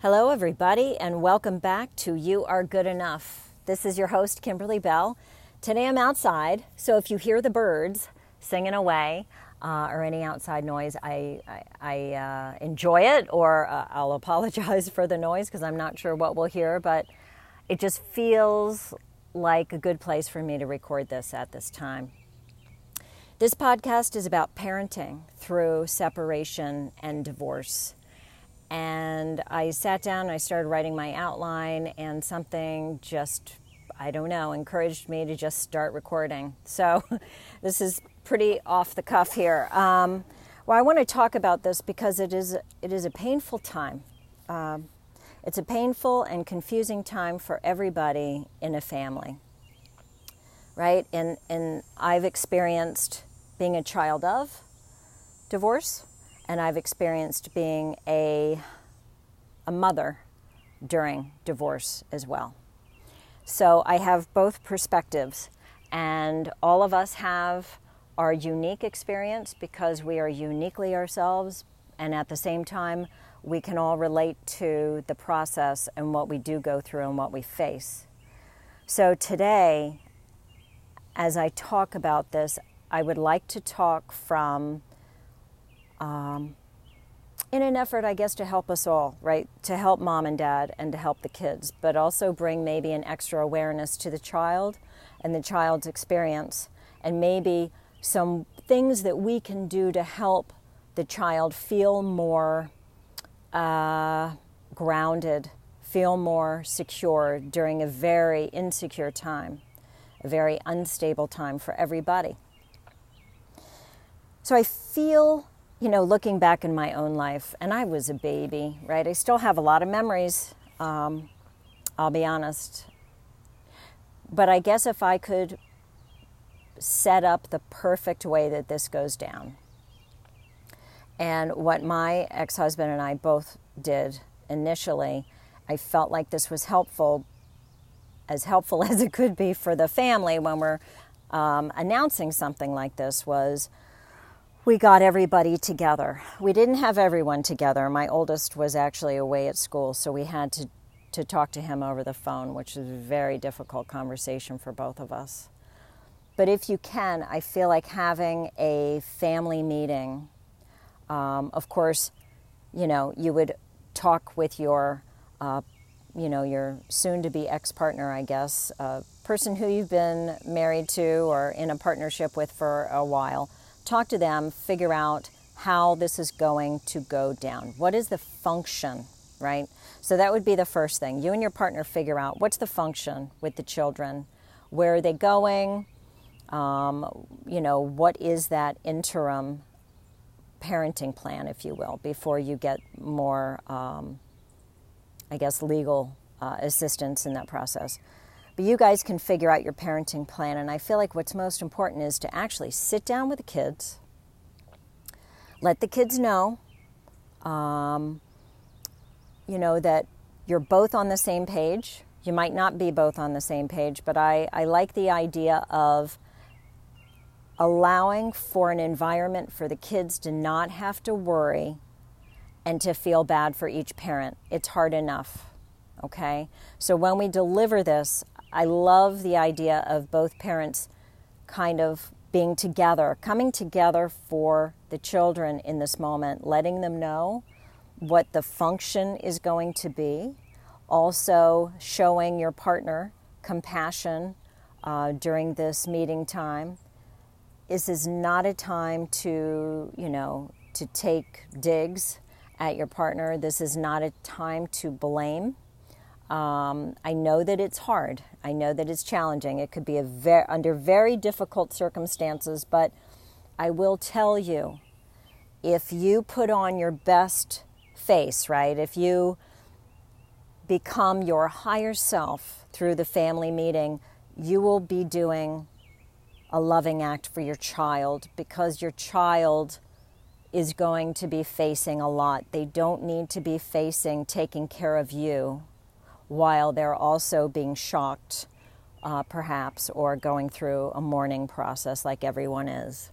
Hello, everybody, and welcome back to You Are Good Enough. This is your host, Kimberly Bell. Today I'm outside, so if you hear the birds singing away uh, or any outside noise, I, I, I uh, enjoy it, or uh, I'll apologize for the noise because I'm not sure what we'll hear, but it just feels like a good place for me to record this at this time. This podcast is about parenting through separation and divorce. And I sat down I started writing my outline, and something just, I don't know, encouraged me to just start recording. So this is pretty off the cuff here. Um, well, I want to talk about this because it is, it is a painful time. Um, it's a painful and confusing time for everybody in a family, right? And, and I've experienced being a child of divorce and I've experienced being a, a mother during divorce as well. So I have both perspectives, and all of us have our unique experience because we are uniquely ourselves, and at the same time, we can all relate to the process and what we do go through and what we face. So today, as I talk about this, I would like to talk from um, in an effort, I guess, to help us all, right? To help mom and dad and to help the kids, but also bring maybe an extra awareness to the child and the child's experience, and maybe some things that we can do to help the child feel more uh, grounded, feel more secure during a very insecure time, a very unstable time for everybody. So I feel you know, looking back in my own life, and I was a baby, right? I still have a lot of memories, um, I'll be honest. But I guess if I could set up the perfect way that this goes down, and what my ex husband and I both did initially, I felt like this was helpful, as helpful as it could be for the family when we're um, announcing something like this was we got everybody together. We didn't have everyone together. My oldest was actually away at school, so we had to, to talk to him over the phone, which was a very difficult conversation for both of us. But if you can, I feel like having a family meeting, um, of course, you know, you would talk with your, uh, you know, your soon to be ex partner, I guess, uh, person who you've been married to or in a partnership with for a while talk to them, figure out how this is going to go down. What is the function, right? So that would be the first thing. You and your partner figure out what's the function with the children, where are they going, um, you know, what is that interim parenting plan, if you will, before you get more, um, I guess, legal uh, assistance in that process. But you guys can figure out your parenting plan. And I feel like what's most important is to actually sit down with the kids, let the kids know, um, you know, that you're both on the same page. You might not be both on the same page, but I, I like the idea of allowing for an environment for the kids to not have to worry and to feel bad for each parent. It's hard enough, okay? So when we deliver this, I love the idea of both parents kind of being together, coming together for the children in this moment, letting them know what the function is going to be, also showing your partner compassion uh, during this meeting time. This is not a time to, you know, to take digs at your partner. This is not a time to blame. Um, I know that it's hard. I know that it's challenging. It could be a ver- under very difficult circumstances, but I will tell you if you put on your best face, right? If you become your higher self through the family meeting, you will be doing a loving act for your child because your child is going to be facing a lot. They don't need to be facing taking care of you while they're also being shocked, uh, perhaps, or going through a mourning process like everyone is.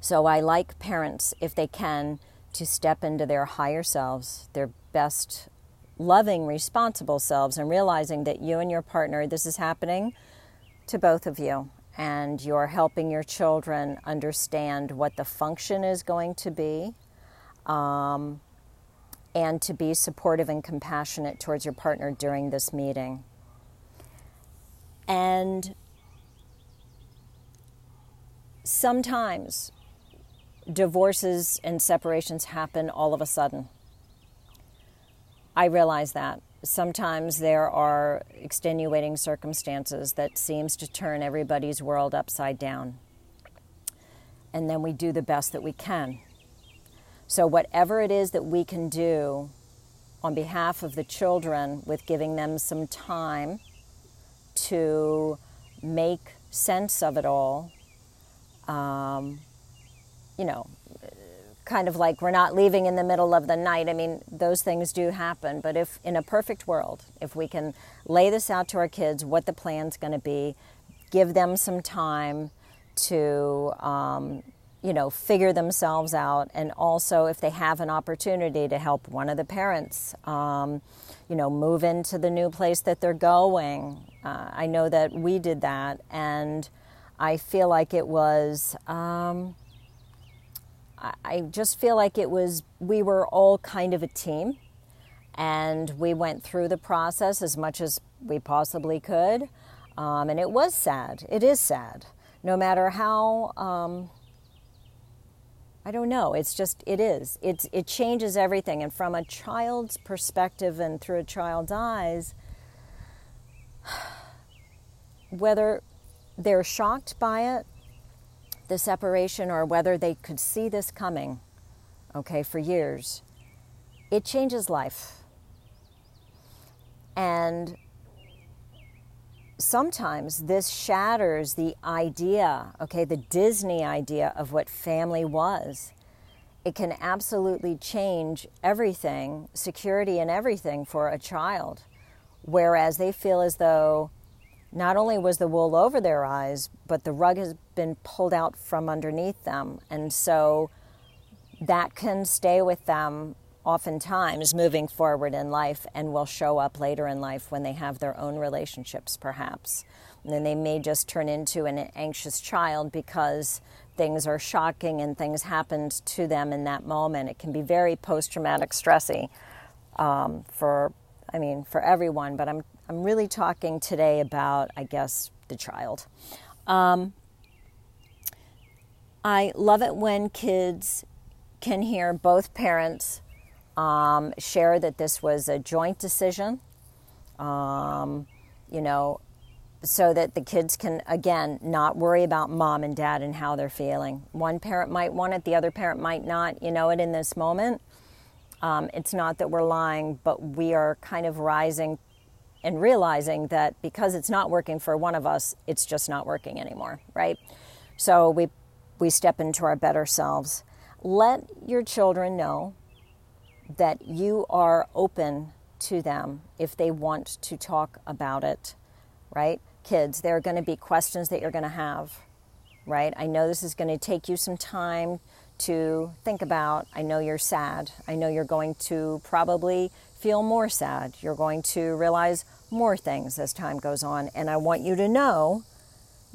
So I like parents, if they can, to step into their higher selves, their best loving, responsible selves and realizing that you and your partner, this is happening to both of you, and you're helping your children understand what the function is going to be. Um, and to be supportive and compassionate towards your partner during this meeting. And sometimes divorces and separations happen all of a sudden. I realize that. Sometimes there are extenuating circumstances that seems to turn everybody's world upside down. And then we do the best that we can. So whatever it is that we can do on behalf of the children with giving them some time to make sense of it all um, you know, kind of like we're not leaving in the middle of the night. I mean, those things do happen. But if in a perfect world, if we can lay this out to our kids, what the plan's going to be, give them some time to, um, you know, figure themselves out, and also if they have an opportunity to help one of the parents, um, you know, move into the new place that they're going. Uh, I know that we did that, and I feel like it was. Um, I just feel like it was. We were all kind of a team, and we went through the process as much as we possibly could, um, and it was sad. It is sad, no matter how. Um, I don't know. It's just it is. It's it changes everything, and from a child's perspective and through a child's eyes, whether they're shocked by it, the separation, or whether they could see this coming, okay, for years, it changes life. And sometimes this shatters the idea, okay, the Disney idea of what family was. It can absolutely change everything, security and everything for a child. Whereas they feel as though not only was the wool over their eyes, but the rug has been pulled out from underneath them. And so that can stay with them oftentimes moving forward in life and will show up later in life when they have their own relationships, perhaps. And then they may just turn into an anxious child because things are shocking and things happened to them in that moment. It can be very post traumatic stressy um, for, I mean, for everyone, but I'm I'm really talking today about, I guess, the child. Um, I love it when kids can hear both parents um, share that this was a joint decision, um, you know, so that the kids can, again, not worry about mom and dad and how they're feeling. One parent might want it, the other parent might not. You know it in this moment. Um, it's not that we're lying, but we are kind of rising and realizing that because it's not working for one of us, it's just not working anymore, right? So we we step into our better selves. Let your children know that you are open to them if they want to talk about it, right? Kids, there are going to be questions that you're going to have, right? I know this is going to take you some time to think about. I know you're sad. I know you're going to probably feel more sad. You're going to realize more things as time goes on. And I want you to know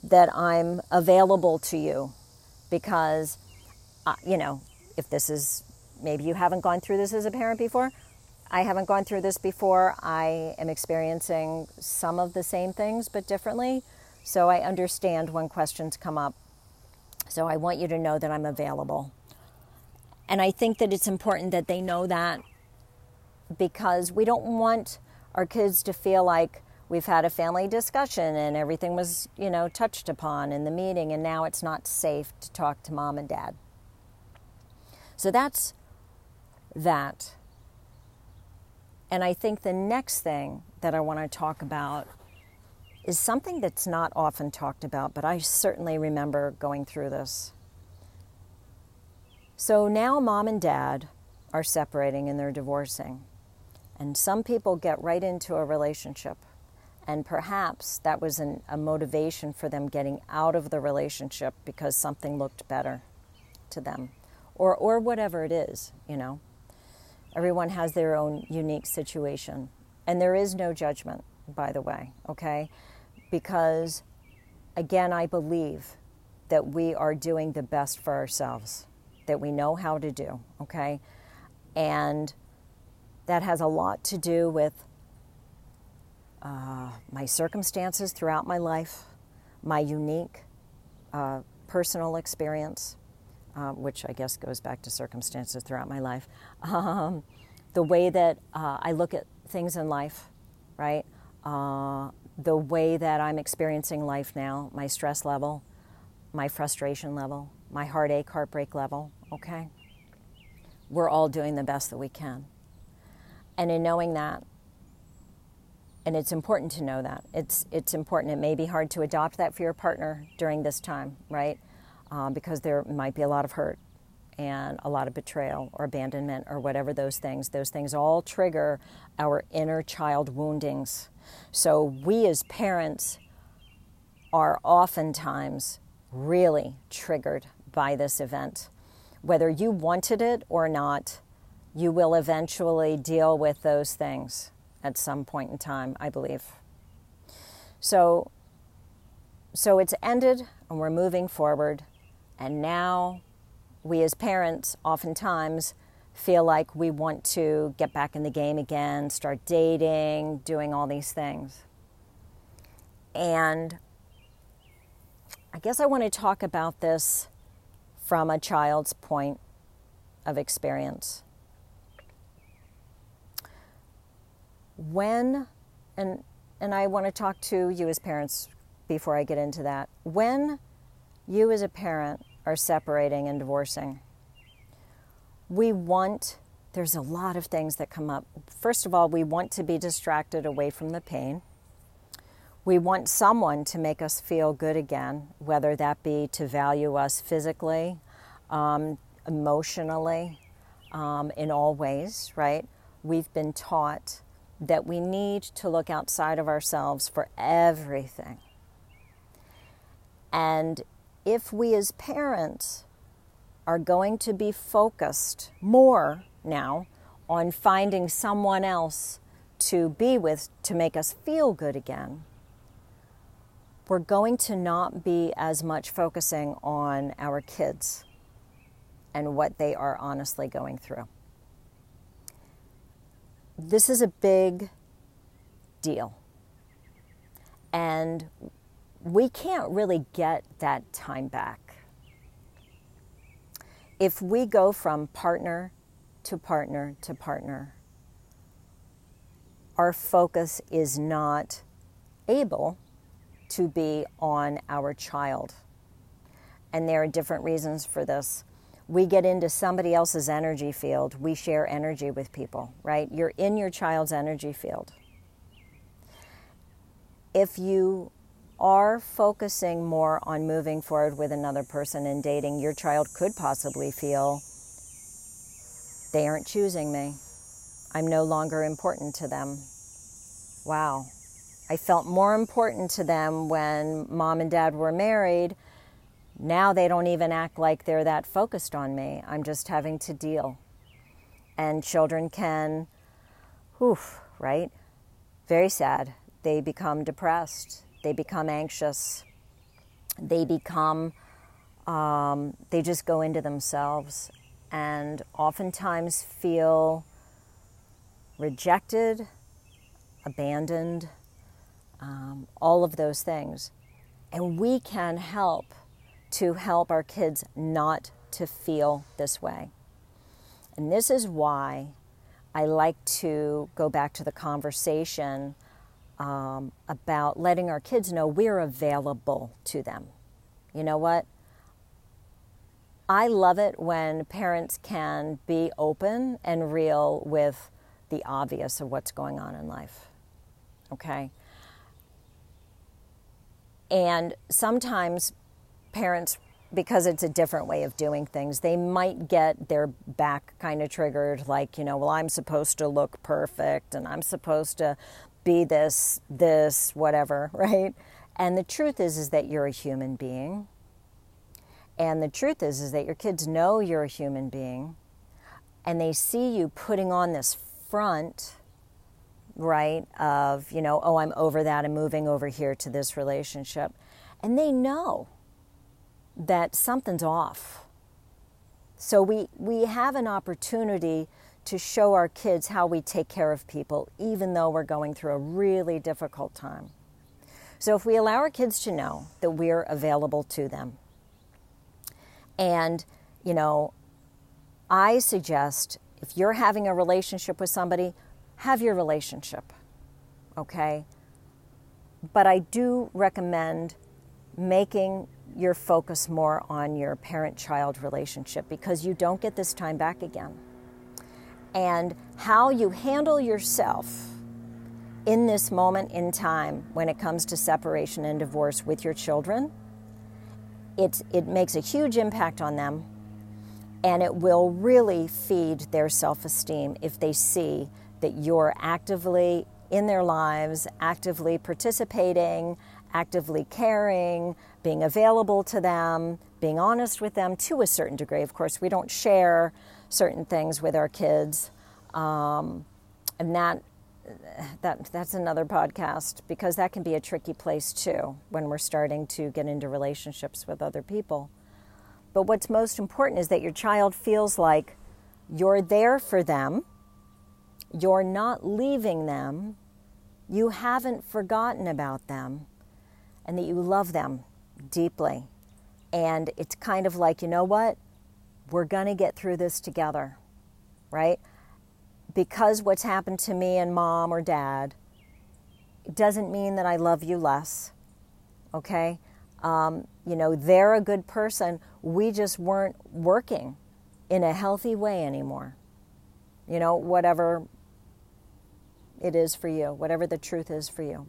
that I'm available to you because, uh, you know, if this is maybe you haven't gone through this as a parent before, I haven't gone through this before. I am experiencing some of the same things but differently. So I understand when questions come up. So I want you to know that I'm available. And I think that it's important that they know that because we don't want our kids to feel like we've had a family discussion and everything was, you know, touched upon in the meeting and now it's not safe to talk to mom and dad. So that's that. And I think the next thing that I want to talk about is something that's not often talked about, but I certainly remember going through this. So now mom and dad are separating and they're divorcing. And some people get right into a relationship. And perhaps that was an, a motivation for them getting out of the relationship because something looked better to them, or, or whatever it is, you know. Everyone has their own unique situation. And there is no judgment, by the way, okay? Because, again, I believe that we are doing the best for ourselves, that we know how to do, okay? And that has a lot to do with uh, my circumstances throughout my life, my unique uh, personal experience, uh, which I guess goes back to circumstances throughout my life, um, the way that uh, I look at things in life, right? Uh, the way that I'm experiencing life now, my stress level, my frustration level, my heartache, heartbreak level, okay? We're all doing the best that we can. And in knowing that, and it's important to know that. It's, it's important. It may be hard to adopt that for your partner during this time, right? Um, because there might be a lot of hurt and a lot of betrayal or abandonment or whatever those things. Those things all trigger our inner child woundings. So we as parents are oftentimes really triggered by this event. Whether you wanted it or not, you will eventually deal with those things at some point in time, I believe. So, so it's ended and we're moving forward. And now we as parents oftentimes feel like we want to get back in the game again, start dating, doing all these things. And I guess I want to talk about this from a child's point of experience. When, and, and I want to talk to you as parents before I get into that. When you as a parent are separating and divorcing, we want, there's a lot of things that come up. First of all, we want to be distracted away from the pain. We want someone to make us feel good again, whether that be to value us physically, um, emotionally, um, in all ways, right? We've been taught that we need to look outside of ourselves for everything. And if we as parents are going to be focused more now on finding someone else to be with to make us feel good again, we're going to not be as much focusing on our kids and what they are honestly going through. This is a big deal. And we can't really get that time back. If we go from partner to partner to partner, our focus is not able to be on our child. And there are different reasons for this. We get into somebody else's energy field. We share energy with people, right? You're in your child's energy field. If you are focusing more on moving forward with another person and dating, your child could possibly feel they aren't choosing me. I'm no longer important to them. Wow. I felt more important to them when mom and dad were married. Now they don't even act like they're that focused on me. I'm just having to deal. And children can, oof, right? Very sad. They become depressed. They become anxious. They become, um, they just go into themselves and oftentimes feel rejected, abandoned um, all of those things. And we can help to help our kids not to feel this way. And this is why I like to go back to the conversation um, about letting our kids know we're available to them. You know what? I love it when parents can be open and real with the obvious of what's going on in life. Okay? And sometimes parents, because it's a different way of doing things, they might get their back kind of triggered, like, you know, well, I'm supposed to look perfect and I'm supposed to be this, this, whatever, right? And the truth is, is that you're a human being. And the truth is, is that your kids know you're a human being. and they see you putting on this front, right, of, you know, oh, I'm over that and moving over here to this relationship, and they know that something's off. So we, we have an opportunity to show our kids how we take care of people, even though we're going through a really difficult time. So if we allow our kids to know that we're available to them, and, you know, I suggest if you're having a relationship with somebody, have your relationship, okay? But I do recommend making your focus more on your parent child relationship because you don't get this time back again. And how you handle yourself in this moment in time when it comes to separation and divorce with your children, it, it makes a huge impact on them and it will really feed their self esteem if they see that you're actively in their lives, actively participating, actively caring, being available to them, being honest with them to a certain degree. Of course, we don't share certain things with our kids, um, and that that that's another podcast because that can be a tricky place too when we're starting to get into relationships with other people. But what's most important is that your child feels like you're there for them, you're not leaving them, you haven't forgotten about them, and that you love them deeply. And it's kind of like, you know what? We're going to get through this together, right? Because what's happened to me and mom or dad doesn't mean that I love you less, okay? Um, you know, they're a good person. We just weren't working in a healthy way anymore. You know, whatever it is for you, whatever the truth is for you.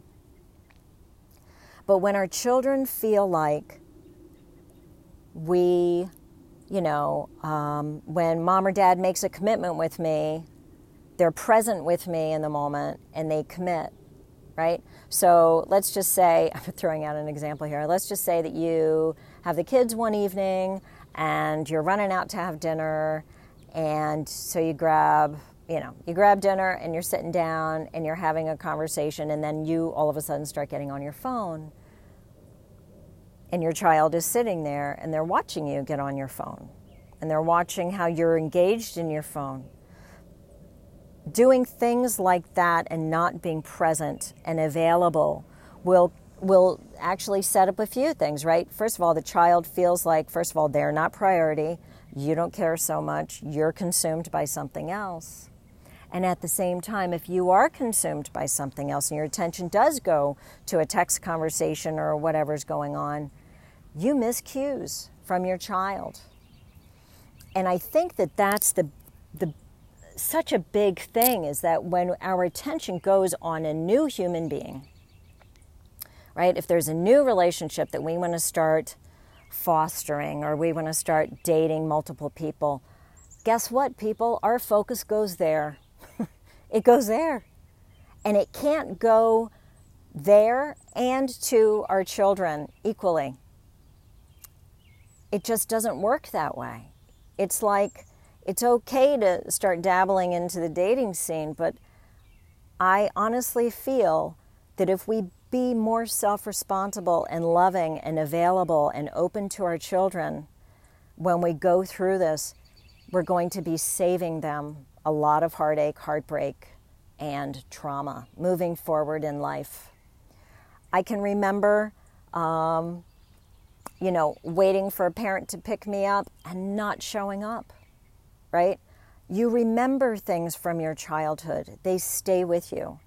But when our children feel like we, you know, um, when mom or dad makes a commitment with me, they're present with me in the moment and they commit, right? So let's just say, I'm throwing out an example here. Let's just say that you have the kids one evening and you're running out to have dinner, and so you grab you know, you grab dinner and you're sitting down and you're having a conversation, and then you all of a sudden start getting on your phone. And your child is sitting there and they're watching you get on your phone. And they're watching how you're engaged in your phone. Doing things like that and not being present and available will will actually set up a few things, right? First of all, the child feels like, first of all, they're not priority. You don't care so much. You're consumed by something else. And at the same time, if you are consumed by something else and your attention does go to a text conversation or whatever's going on, you miss cues from your child. And I think that that's the, the such a big thing is that when our attention goes on a new human being, right? If there's a new relationship that we want to start fostering or we want to start dating multiple people, guess what, people? Our focus goes there it goes there. And it can't go there and to our children equally. It just doesn't work that way. It's like it's okay to start dabbling into the dating scene, but I honestly feel that if we be more self responsible and loving and available and open to our children when we go through this, we're going to be saving them a lot of heartache, heartbreak, and trauma moving forward in life. I can remember, um, you know, waiting for a parent to pick me up and not showing up, right? You remember things from your childhood, they stay with you.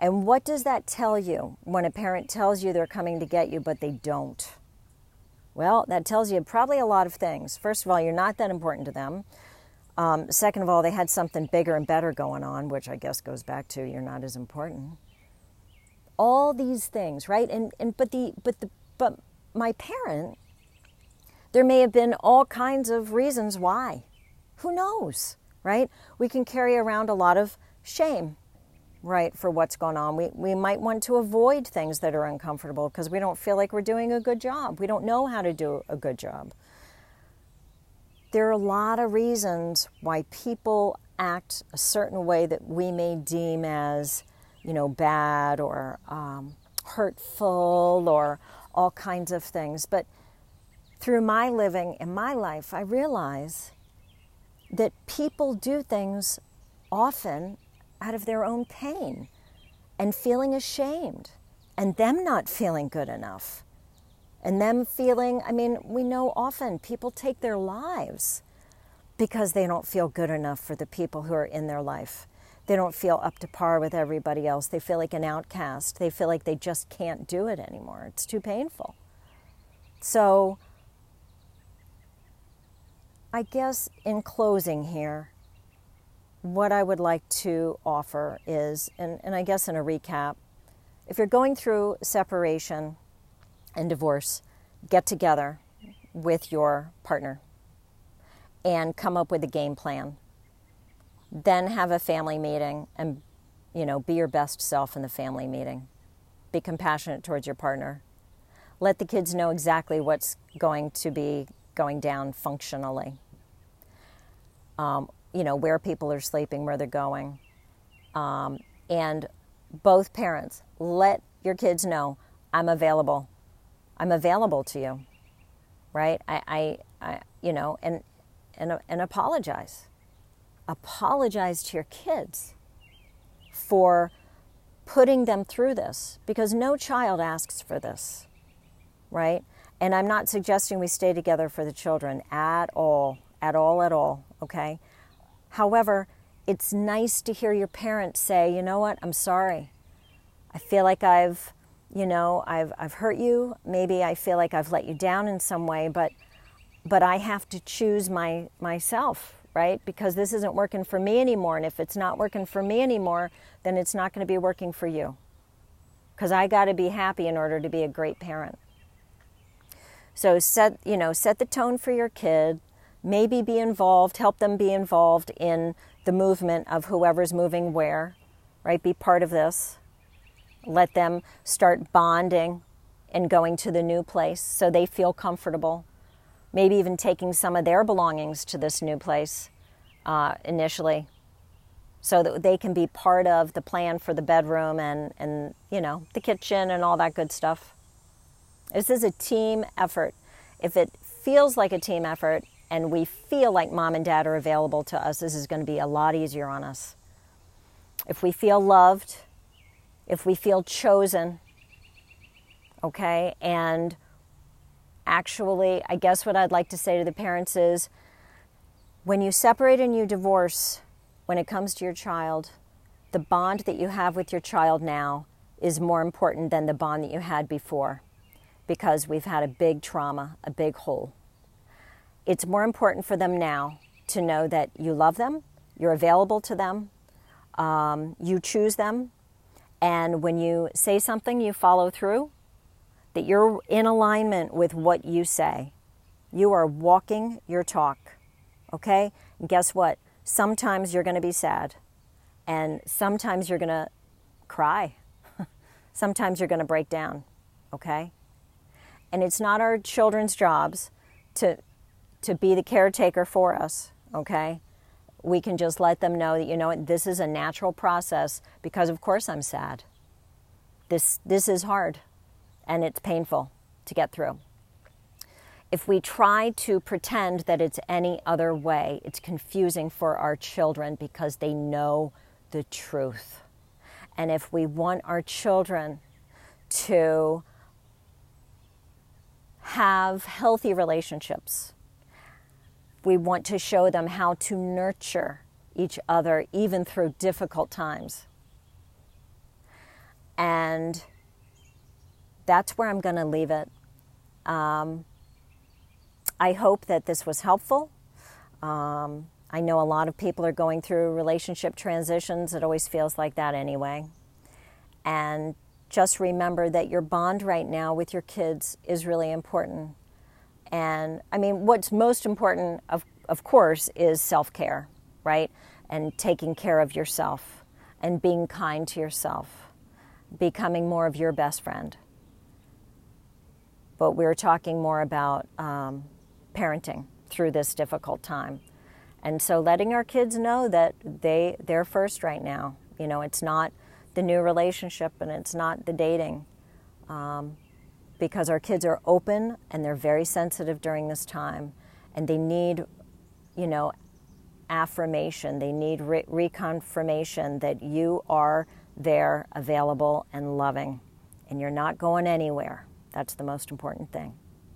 And what does that tell you when a parent tells you they're coming to get you, but they don't? Well, that tells you probably a lot of things. First of all, you're not that important to them. Um, second of all, they had something bigger and better going on, which I guess goes back to you're not as important. All these things, right? And and but the but the but my parent, there may have been all kinds of reasons why. Who knows, right? We can carry around a lot of shame, right, for what's going on. We we might want to avoid things that are uncomfortable because we don't feel like we're doing a good job. We don't know how to do a good job. there are a lot of reasons why people act a certain way that we may deem as, you know, bad or um, hurtful or all kinds of things. But through my living in my life, I realize that people do things often out of their own pain and feeling ashamed and them not feeling good enough and them feeling i mean we know often people take their lives because they don't feel good enough for the people who are in their life they don't feel up to par with everybody else. They feel like an outcast. They feel like they just can't do it anymore. It's too painful. So i guess in closing here what i would like to offer is and, and i guess in a recap if you're going through separation and divorce, get together with your partner and come up with a game plan. Then have a family meeting and you know, be your best self in the family meeting. Be compassionate towards your partner. Let the kids know exactly what's going to be going down functionally. Um, you know, where people are sleeping, where they're going. Um, and both parents, let your kids know I'm available. I'm available to you, right? I, I, I you know, and, and, and apologize. Apologize to your kids for putting them through this because no child asks for this, right? And I'm not suggesting we stay together for the children at all, at all, at all, okay? However, it's nice to hear your parents say, you know what, I'm sorry. I feel like I've you know I've, I've hurt you maybe i feel like i've let you down in some way but but i have to choose my myself right? Because this isn't working for me anymore and if it's not working for me anymore then it's not going to be working for you. Because i got to be happy in order to be a great parent. So set you know set the tone for your kid maybe be involved help them be involved in the movement of whoever's moving where right? Be part of this. Let them start bonding and going to the new place so they feel comfortable. Maybe even taking some of their belongings to this new place uh, initially so that they can be part of the plan for the bedroom and, and, you know, the kitchen and all that good stuff. This is a team effort. If it feels like a team effort and we feel like mom and dad are available to us, this is going to be a lot easier on us. If we feel loved, if we feel chosen, okay? And actually, I guess what I'd like to say to the parents is when you separate and you divorce, when it comes to your child, the bond that you have with your child now is more important than the bond that you had before because we've had a big trauma, a big hole. It's more important for them now to know that you love them, you're available to them, um, you choose them, and when you say something, you follow through, that you're in alignment with what you say. You are walking your talk, okay? And guess what? Sometimes you're going to be sad, and sometimes you're going to cry. sometimes you're going to break down, okay? And it's not our children's jobs to, to be the caretaker for us, okay? we can just let them know that you know this is a natural process because of course I'm sad. This this is hard and it's painful to get through. If we try to pretend that it's any other way, it's confusing for our children because they know the truth. And if we want our children to have healthy relationships, we want to show them how to nurture each other even through difficult times. And that's where I'm going to leave it. Um, I hope that this was helpful. Um, I know a lot of people are going through relationship transitions. It always feels like that anyway. And just remember that your bond right now with your kids is really important. And I mean, what's most important, of, of course, is self care, right? And taking care of yourself and being kind to yourself, becoming more of your best friend. But we are talking more about um, parenting. through this difficult time. And so letting our kids know that they they're first right now. You know, it's not the new relationship and it's not the dating. Um, because our kids are open and they're very sensitive during this time and they need, you know, affirmation. They need re- reconfirmation that you are there, available, and loving, and you're not going anywhere. That's the most important thing,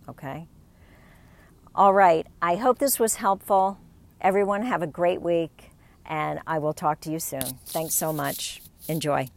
okay? All right, I hope this was helpful. Everyone, have a great week, and I will talk to you soon. Thanks so much. Enjoy.